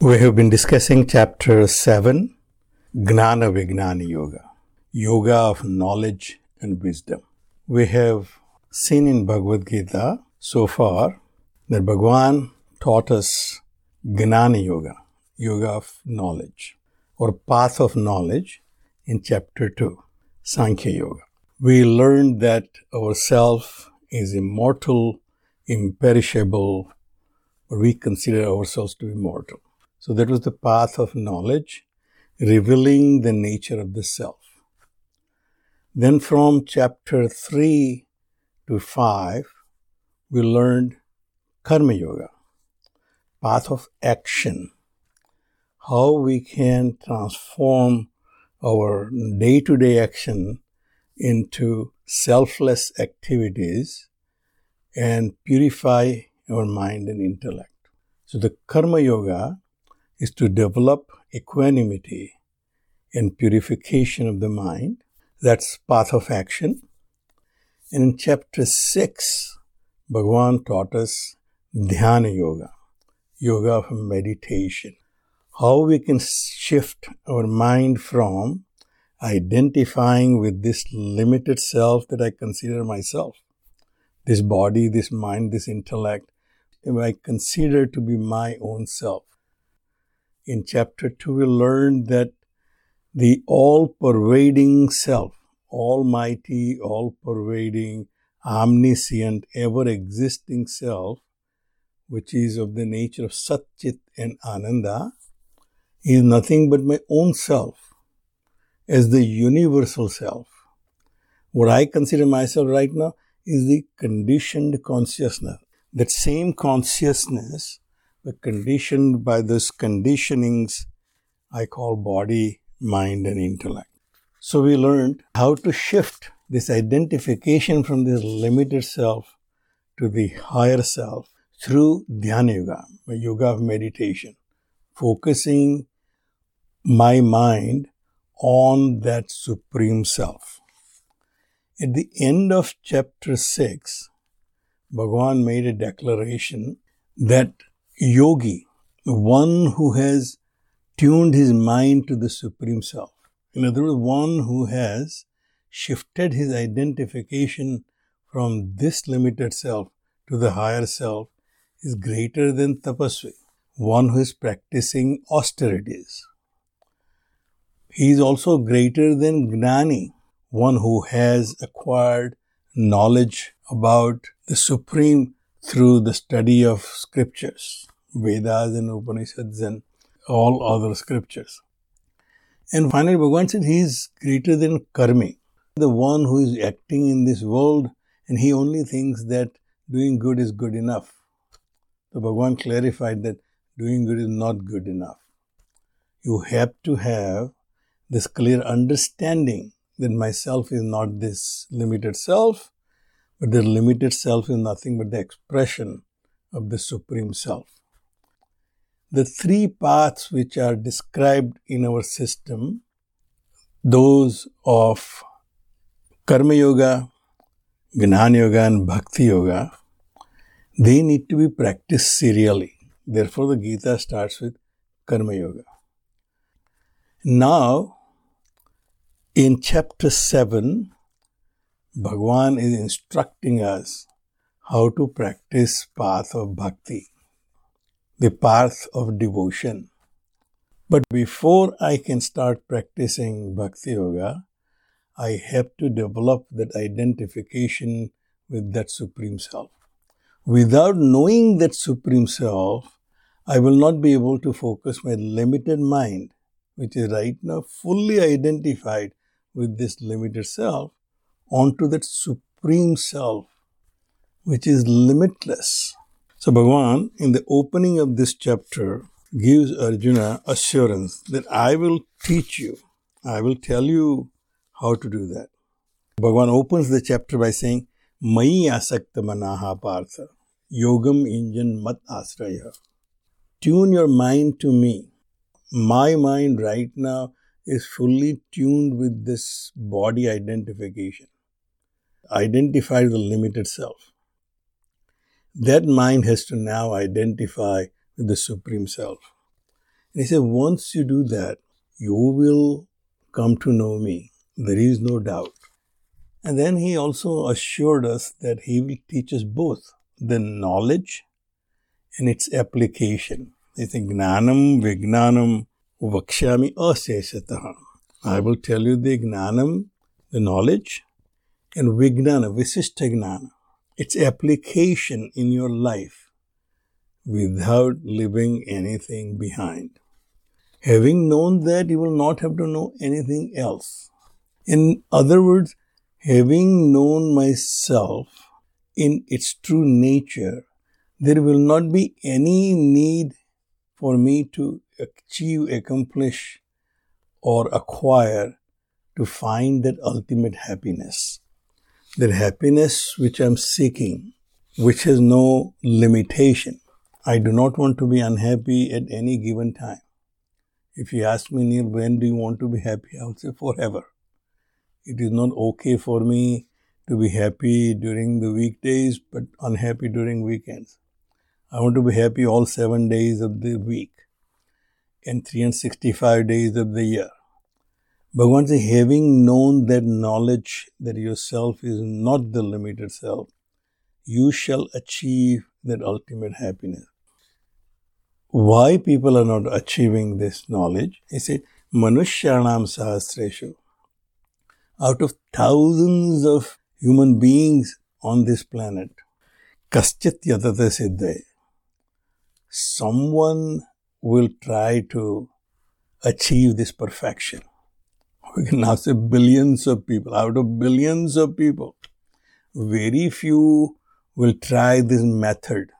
We have been discussing chapter 7, Gnana Vijnana Yoga, Yoga of Knowledge and Wisdom. We have seen in Bhagavad Gita so far that Bhagwan taught us Gnana Yoga, Yoga of Knowledge, or Path of Knowledge in chapter 2, Sankhya Yoga. We learned that our self is immortal, imperishable, or we consider ourselves to be mortal. So that was the path of knowledge, revealing the nature of the self. Then from chapter 3 to 5, we learned Karma Yoga, path of action, how we can transform our day to day action into selfless activities and purify our mind and intellect. So the Karma Yoga is to develop equanimity and purification of the mind. That's path of action. And in chapter 6, Bhagavan taught us Dhyana Yoga, yoga of meditation. How we can shift our mind from identifying with this limited self that I consider myself, this body, this mind, this intellect, I consider to be my own self in chapter 2, we learned that the all pervading self, almighty, all pervading, omniscient, ever existing self, which is of the nature of Satchit and Ananda, is nothing but my own self as the universal self. What I consider myself right now is the conditioned consciousness. That same consciousness we're conditioned by this conditionings I call body, mind, and intellect. So we learned how to shift this identification from this limited self to the higher self through Dhyana Yoga, a yoga of meditation, focusing my mind on that supreme self. At the end of chapter 6, Bhagavan made a declaration that yogi, one who has tuned his mind to the Supreme Self. In other words, one who has shifted his identification from this limited self to the higher self is greater than tapasvi, one who is practicing austerities. He is also greater than gnani, one who has acquired knowledge about the Supreme through the study of scriptures, Vedas and Upanishads and all other scriptures. And finally, Bhagavan said he is greater than karmi, the one who is acting in this world and he only thinks that doing good is good enough. So Bhagavan clarified that doing good is not good enough. You have to have this clear understanding that myself is not this limited self, but the limited self is nothing but the expression of the Supreme Self. The three paths which are described in our system, those of Karma Yoga, Gnana Yoga, and Bhakti Yoga, they need to be practiced serially. Therefore, the Gita starts with Karma Yoga. Now, in chapter 7, Bhagwan is instructing us how to practice path of bhakti, the path of devotion. But before I can start practicing bhakti yoga, I have to develop that identification with that supreme self. Without knowing that supreme self, I will not be able to focus my limited mind, which is right now fully identified with this limited self, onto that supreme self, which is limitless. So, Bhagavan, in the opening of this chapter, gives Arjuna assurance that I will teach you, I will tell you how to do that. Bhagavan opens the chapter by saying, Mai asakta manaha partha, yogam injan mat asraya. Tune your mind to me. My mind right now is fully tuned with this body identification. Identify the limited self. That mind has to now identify with the Supreme Self. And he said, once you do that, you will come to know me. There is no doubt. And then he also assured us that he will teach us both the knowledge and its application. He said, Gnanam Vignanam Vakshami Asesataha. I will tell you the Gnanam, the knowledge, and Vignana, Visishta Gnana, its application in your life without leaving anything behind. Having known that, you will not have to know anything else. In other words, having known myself in its true nature, there will not be any need for me to achieve, accomplish, or acquire to find that ultimate happiness. That happiness which I'm seeking, which has no limitation. I do not want to be unhappy at any given time. If you ask me, Neil, when do you want to be happy? I will say forever. It is not okay for me to be happy during the weekdays, but unhappy during weekends. I want to be happy all seven days of the week and 365 days of the year. Bhagavan says, having known that knowledge that yourself is not the limited self, you shall achieve that ultimate happiness why people are not achieving this knowledge. He said, Manushyanam Sahasreshu. Out of thousands of human beings on this planet, Kaschit Yatata Siddhe. Someone will try to achieve this perfection. We can now say billions of people. Out of billions of people, very few will try this method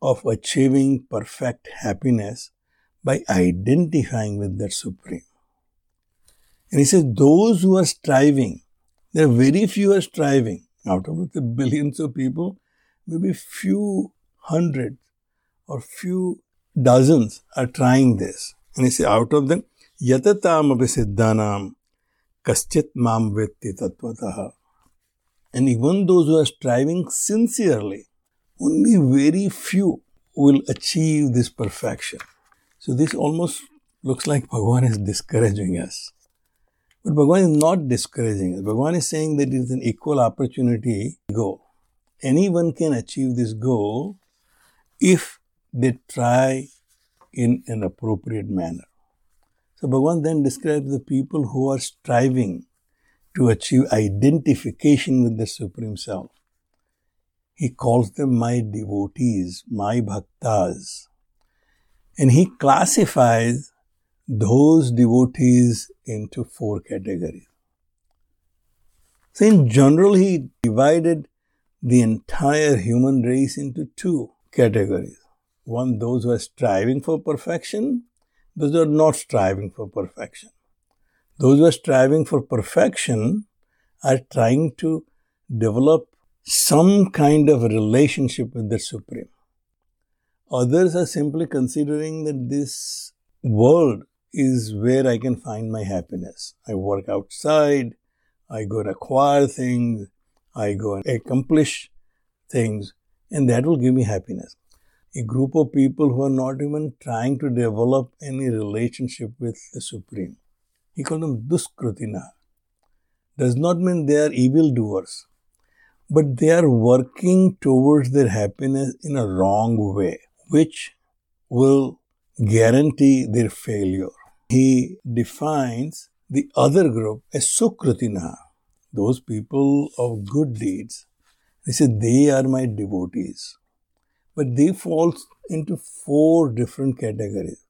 of achieving perfect happiness by identifying with that Supreme. And he says, those who are striving, there are very few who are striving. Out of the billions of people, maybe few hundreds or few dozens are trying this. And he says, out of them, yatatam abhisiddhanam kaschit mam vetti tatvataha. And even those who are striving sincerely, only very few will achieve this perfection. So this almost looks like Bhagavan is discouraging us. But Bhagavan is not discouraging us. Bhagavan is saying that it is an equal opportunity goal. Anyone can achieve this goal if they try in an appropriate manner. So Bhagavan then describes the people who are striving to achieve identification with the Supreme Self. He calls them my devotees, my bhaktas. And he classifies those devotees into four categories. So, in general, he divided the entire human race into two categories. One, those who are striving for perfection, those who are not striving for perfection. Those who are striving for perfection are trying to develop some kind of relationship with the Supreme. Others are simply considering that this world is where I can find my happiness. I work outside, I go and acquire things, I go and accomplish things, and that will give me happiness. A group of people who are not even trying to develop any relationship with the Supreme. He called them Duskrutina. Does not mean they are evildoers but they are working towards their happiness in a wrong way, which will guarantee their failure. He defines the other group as Sukritina, those people of good deeds. He said, They are my devotees. But they fall into four different categories.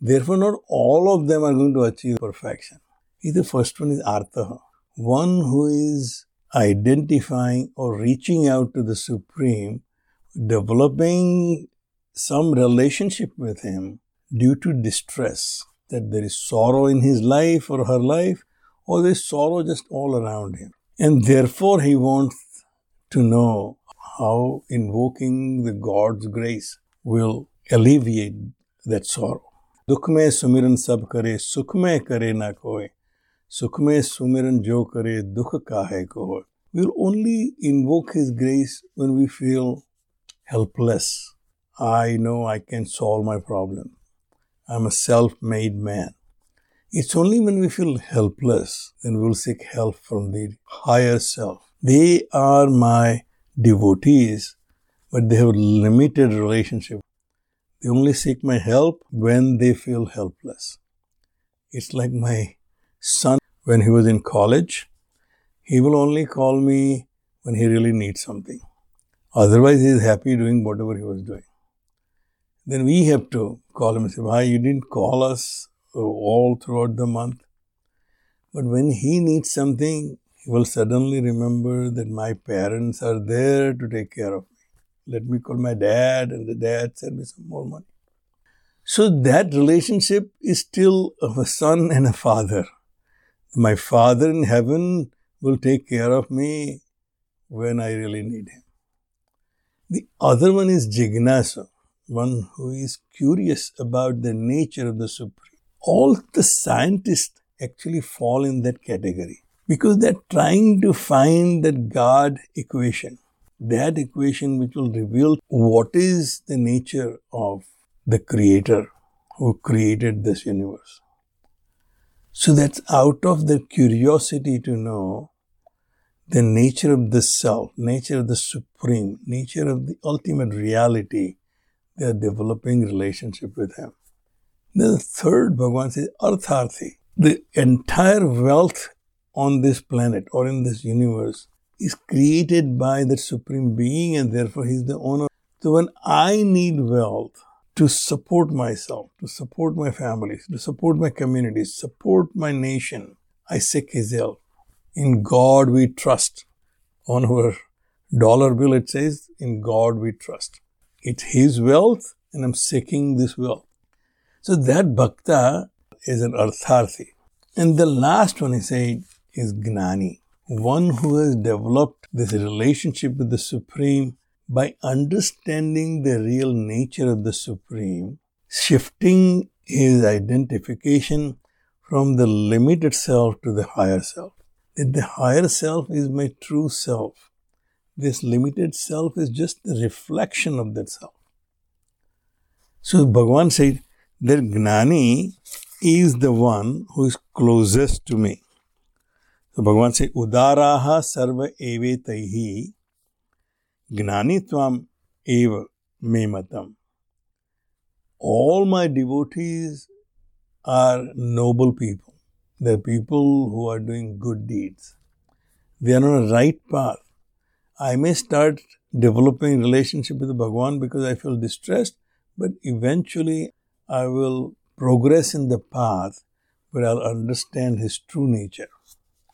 Therefore, not all of them are going to achieve perfection. The first one is Artha, one who is identifying or reaching out to the Supreme, developing some relationship with him due to distress, that there is sorrow in his life or her life, or there is sorrow just all around him. And therefore, he wants to know how invoking the God's grace will alleviate that sorrow. दुख में सुमिरन सब करे सुख में करे ना कोई सुख में सुमिरन जो करे दुख का है कोई We'll only invoke His grace when we feel helpless. I know I can solve my problem. I'm a self made man. It's only when we feel helpless then we'll seek help from the higher self. They are my devotees, but they have limited relationship. They only seek my help when they feel helpless. It's like my son when he was in college. He will only call me when he really needs something. Otherwise, he is happy doing whatever he was doing. Then we have to call him and say, Why you didn't call us all throughout the month? But when he needs something, he will suddenly remember that my parents are there to take care of me. Let me call my dad, and the dad send me some more money. So that relationship is still of a son and a father. My father in heaven will take care of me when I really need him. The other one is Jignasa, one who is curious about the nature of the Supreme. All the scientists actually fall in that category because they're trying to find that God equation, that equation which will reveal what is the nature of the Creator who created this universe. So that's out of their curiosity to know the nature of the self, nature of the supreme, nature of the ultimate reality, they are developing relationship with him. Then the third Bhagavan says Artharthi. The entire wealth on this planet or in this universe is created by the supreme being and therefore he is the owner. So when I need wealth, to support myself, to support my families, to support my communities, support my nation. I seek His help. In God we trust. On our dollar bill it says, In God we trust. It's His wealth and I'm seeking this wealth. So that bhakta is an artharthi. And the last one he said is gnani, one who has developed this relationship with the Supreme by understanding the real nature of the Supreme, shifting his identification from the limited self to the higher self. That the higher self is my true self. This limited self is just the reflection of that self. So Bhagavan said that Gnani is the one who is closest to me. So Bhagavan said, Udaraha sarva evetaihi Gnanitvam eva mematam. All my devotees are noble people. They're people who are doing good deeds. They are on a right path. I may start developing relationship with Bhagwan because I feel distressed, but eventually I will progress in the path where I'll understand his true nature.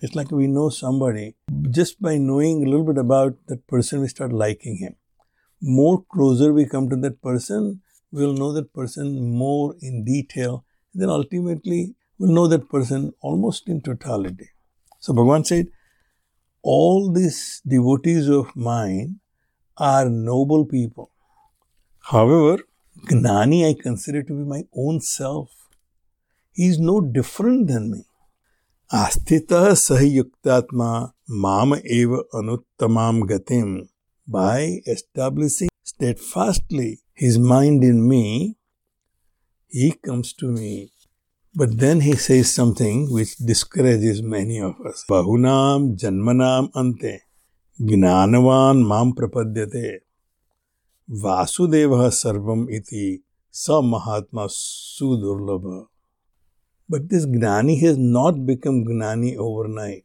It's like we know somebody, just by knowing a little bit about that person, we start liking him. More closer we come to that person, we'll know that person more in detail. Then ultimately, we'll know that person almost in totality. So Bhagavan said, all these devotees of mine are noble people. However, Gnani I consider to be my own self. He is no different than me. आस्थित सहयुक्तात्मा माम एव अनुत्तमाम गतिम by establishing steadfastly his mind in me he comes to me but then he says something which discourages many of us बहुनाम जन्मनाम अंते ज्ञानवान माम प्रपद्यते वासुदेव सर्वम इति स महात्मा सुदुर्लभ but this Gnani has not become Gnani overnight.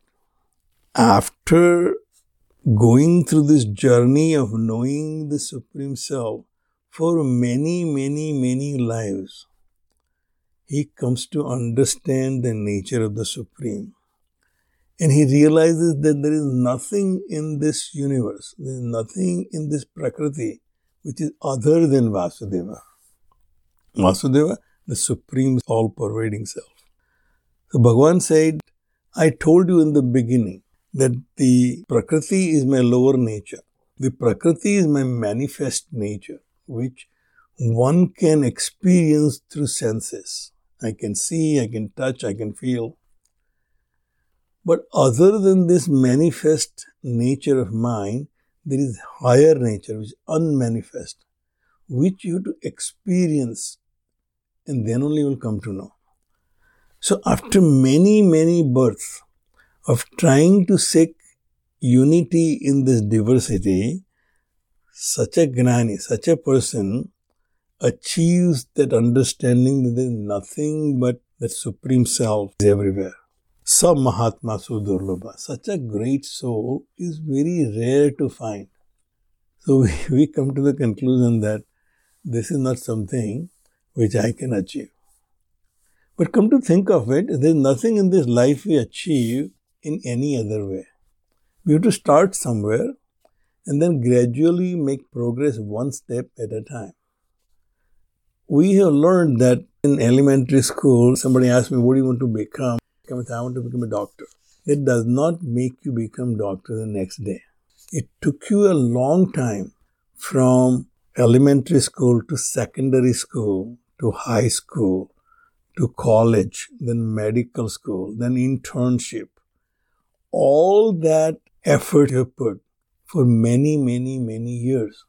After going through this journey of knowing the Supreme Self for many, many, many lives, he comes to understand the nature of the Supreme. And he realizes that there is nothing in this universe, there is nothing in this Prakriti which is other than Vasudeva. Vasudeva, the supreme, all pervading self. So Bhagavan said, I told you in the beginning that the Prakriti is my lower nature. The Prakriti is my manifest nature, which one can experience through senses. I can see, I can touch, I can feel. But other than this manifest nature of mine, there is higher nature which is unmanifest, which you have to experience and then only you will come to know. So after many, many births of trying to seek unity in this diversity, such a gnani, such a person achieves that understanding that there is nothing but the Supreme Self is everywhere. Some Mahatma such a great soul is very rare to find. So we, we come to the conclusion that this is not something which I can achieve. But come to think of it, there is nothing in this life we achieve in any other way. We have to start somewhere and then gradually make progress one step at a time. We have learned that in elementary school, somebody asked me, What do you want to become? I want to become a doctor. It does not make you become doctor the next day. It took you a long time from elementary school to secondary school to high school to college, then medical school, then internship. All that effort you put for many, many, many years.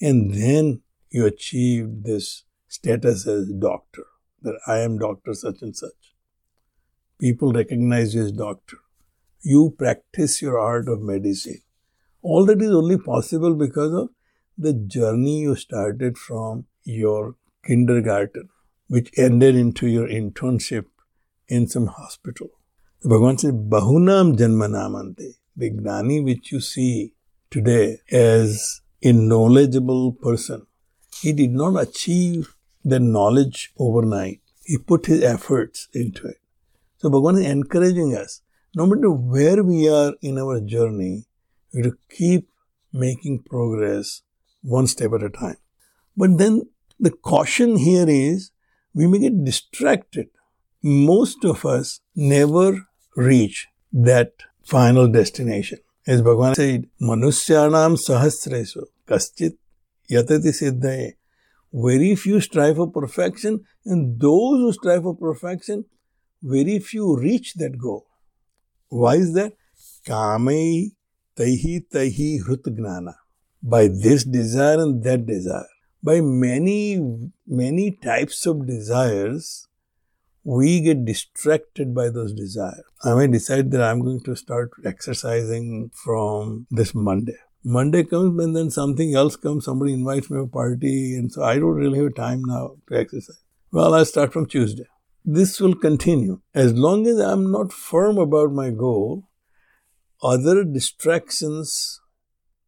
And then you achieve this status as doctor, that I am doctor such and such. People recognize you as doctor. You practice your art of medicine. All that is only possible because of the journey you started from your kindergarten, which ended into your internship in some hospital. The Bhagavan says, Bahunam Janmanamante. The Gnani which you see today as a knowledgeable person, he did not achieve the knowledge overnight. He put his efforts into it. So Bhagavan is encouraging us, no matter where we are in our journey, we have to keep making progress one step at a time. But then the caution here is we may get distracted. Most of us never reach that final destination. As Bhagavan said, Manusyanam sahasresu kaschit yatati siddhaye. Very few strive for perfection, and those who strive for perfection, very few reach that goal. Why is that? Kamei taihi taihi hrut By this desire and that desire by many, many types of desires, we get distracted by those desires. I may decide that I'm going to start exercising from this Monday. Monday comes and then something else comes, somebody invites me to a party, and so I don't really have time now to exercise. Well, i start from Tuesday. This will continue. As long as I'm not firm about my goal, other distractions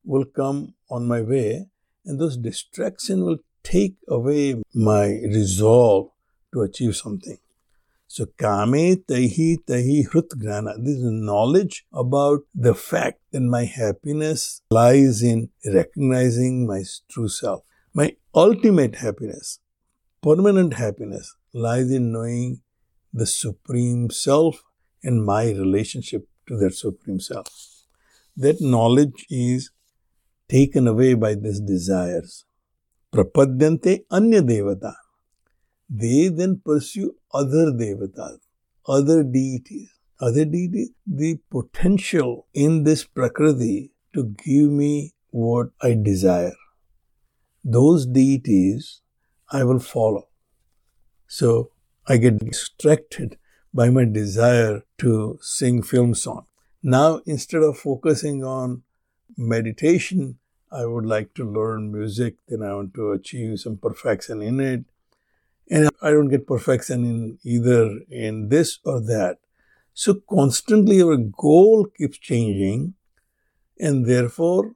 will come on my way and those distractions will take away my resolve to achieve something. So, kame tahi tahi hrut. This is knowledge about the fact that my happiness lies in recognizing my true self. My ultimate happiness, permanent happiness, lies in knowing the Supreme Self and my relationship to that Supreme Self. That knowledge is taken away by these desires. Prapadyante anya devata. They then pursue other devatas, other deities. Other deities, the potential in this prakriti to give me what I desire. Those deities I will follow. So I get distracted by my desire to sing film song. Now instead of focusing on meditation, I would like to learn music, then I want to achieve some perfection in it. And I don't get perfection in either in this or that. So constantly our goal keeps changing and therefore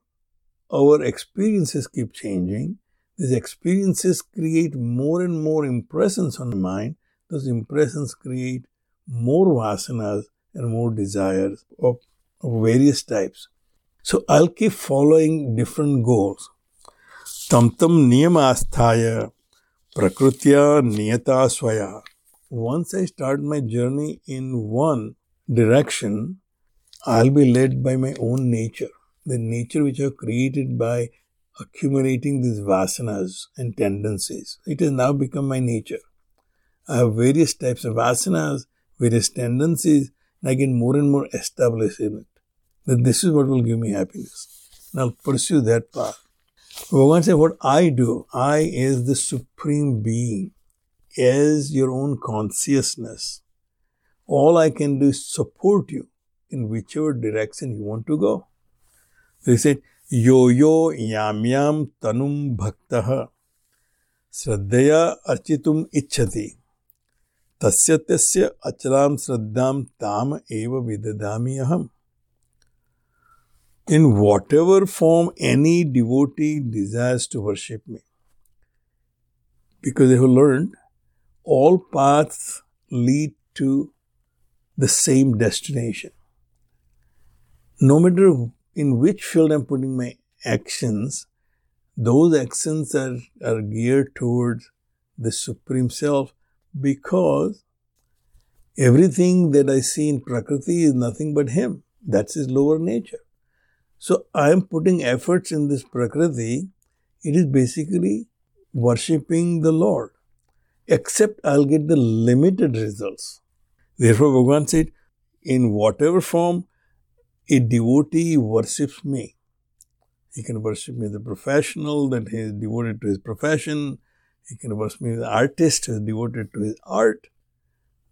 our experiences keep changing. These experiences create more and more impressions on the mind. Those impressions create more vasanas and more desires of, of various types. So I'll keep following different goals. Tam tam niyamastaya prakritya niyata swaya. Once I start my journey in one direction, I'll be led by my own nature, the nature which I've created by accumulating these vasanas and tendencies. It has now become my nature. I have various types of vasanas, various tendencies, and I get more and more established in it That this is what will give me happiness. And I'll pursue that path. Bhagavan said, What I do, I is the supreme being, as your own consciousness. All I can do is support you in whichever direction you want to go. So he said, Yo yo yam yam tanum bhaktaha श्रद्धया अर्चितुम इच्छति तस्य तस्य अचलां श्रद्धां ताम एव विदधामि अहम् in whatever form any devotee desires to worship me. Because they have learned all paths lead to the same destination. No matter in which field I'm putting my actions, those actions are, are geared towards the Supreme Self because everything that I see in Prakriti is nothing but Him. That's His lower nature. So I am putting efforts in this Prakriti. It is basically worshipping the Lord, except I'll get the limited results. Therefore, Bhagavan said, in whatever form a devotee worships me, he can worship me as a professional, that he is devoted to his profession. He can worship me as an artist who is devoted to his art.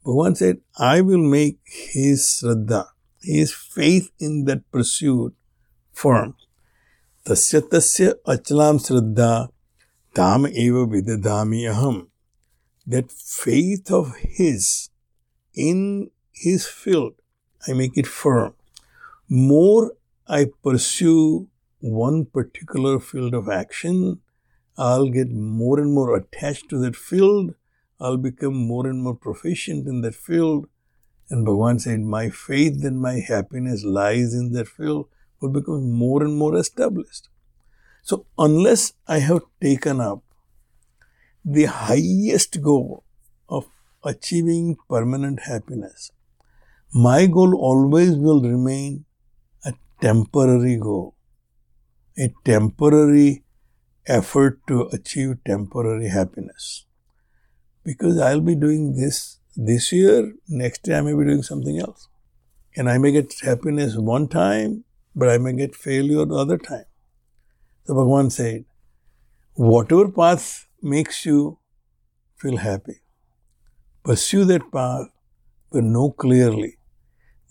Bhagavan said, I will make his Shraddha, his faith in that pursuit firm. Tasya achalam Shraddha tam eva vidadami aham. That faith of his in his field, I make it firm. More I pursue one particular field of action, I'll get more and more attached to that field. I'll become more and more proficient in that field. And Bhagavan said, My faith and my happiness lies in that field will become more and more established. So, unless I have taken up the highest goal of achieving permanent happiness, my goal always will remain a temporary goal a temporary effort to achieve temporary happiness. Because I'll be doing this this year, next year I may be doing something else. And I may get happiness one time, but I may get failure the other time. So Bhagavan said, whatever path makes you feel happy, pursue that path, but know clearly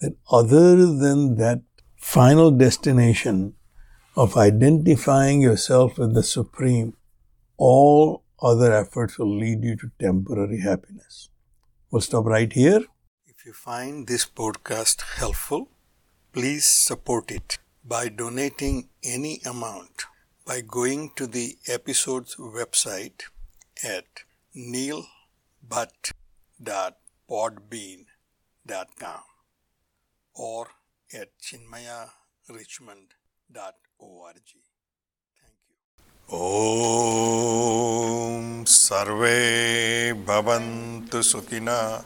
that other than that final destination, of identifying yourself with the Supreme, all other efforts will lead you to temporary happiness. We'll stop right here. If you find this podcast helpful, Please support it by donating any amount by going to the episode's website at neilbhatt.podbean.com or at chinmayarichmond.org. Thank you. Om Sarve Bhavantu Sukhina.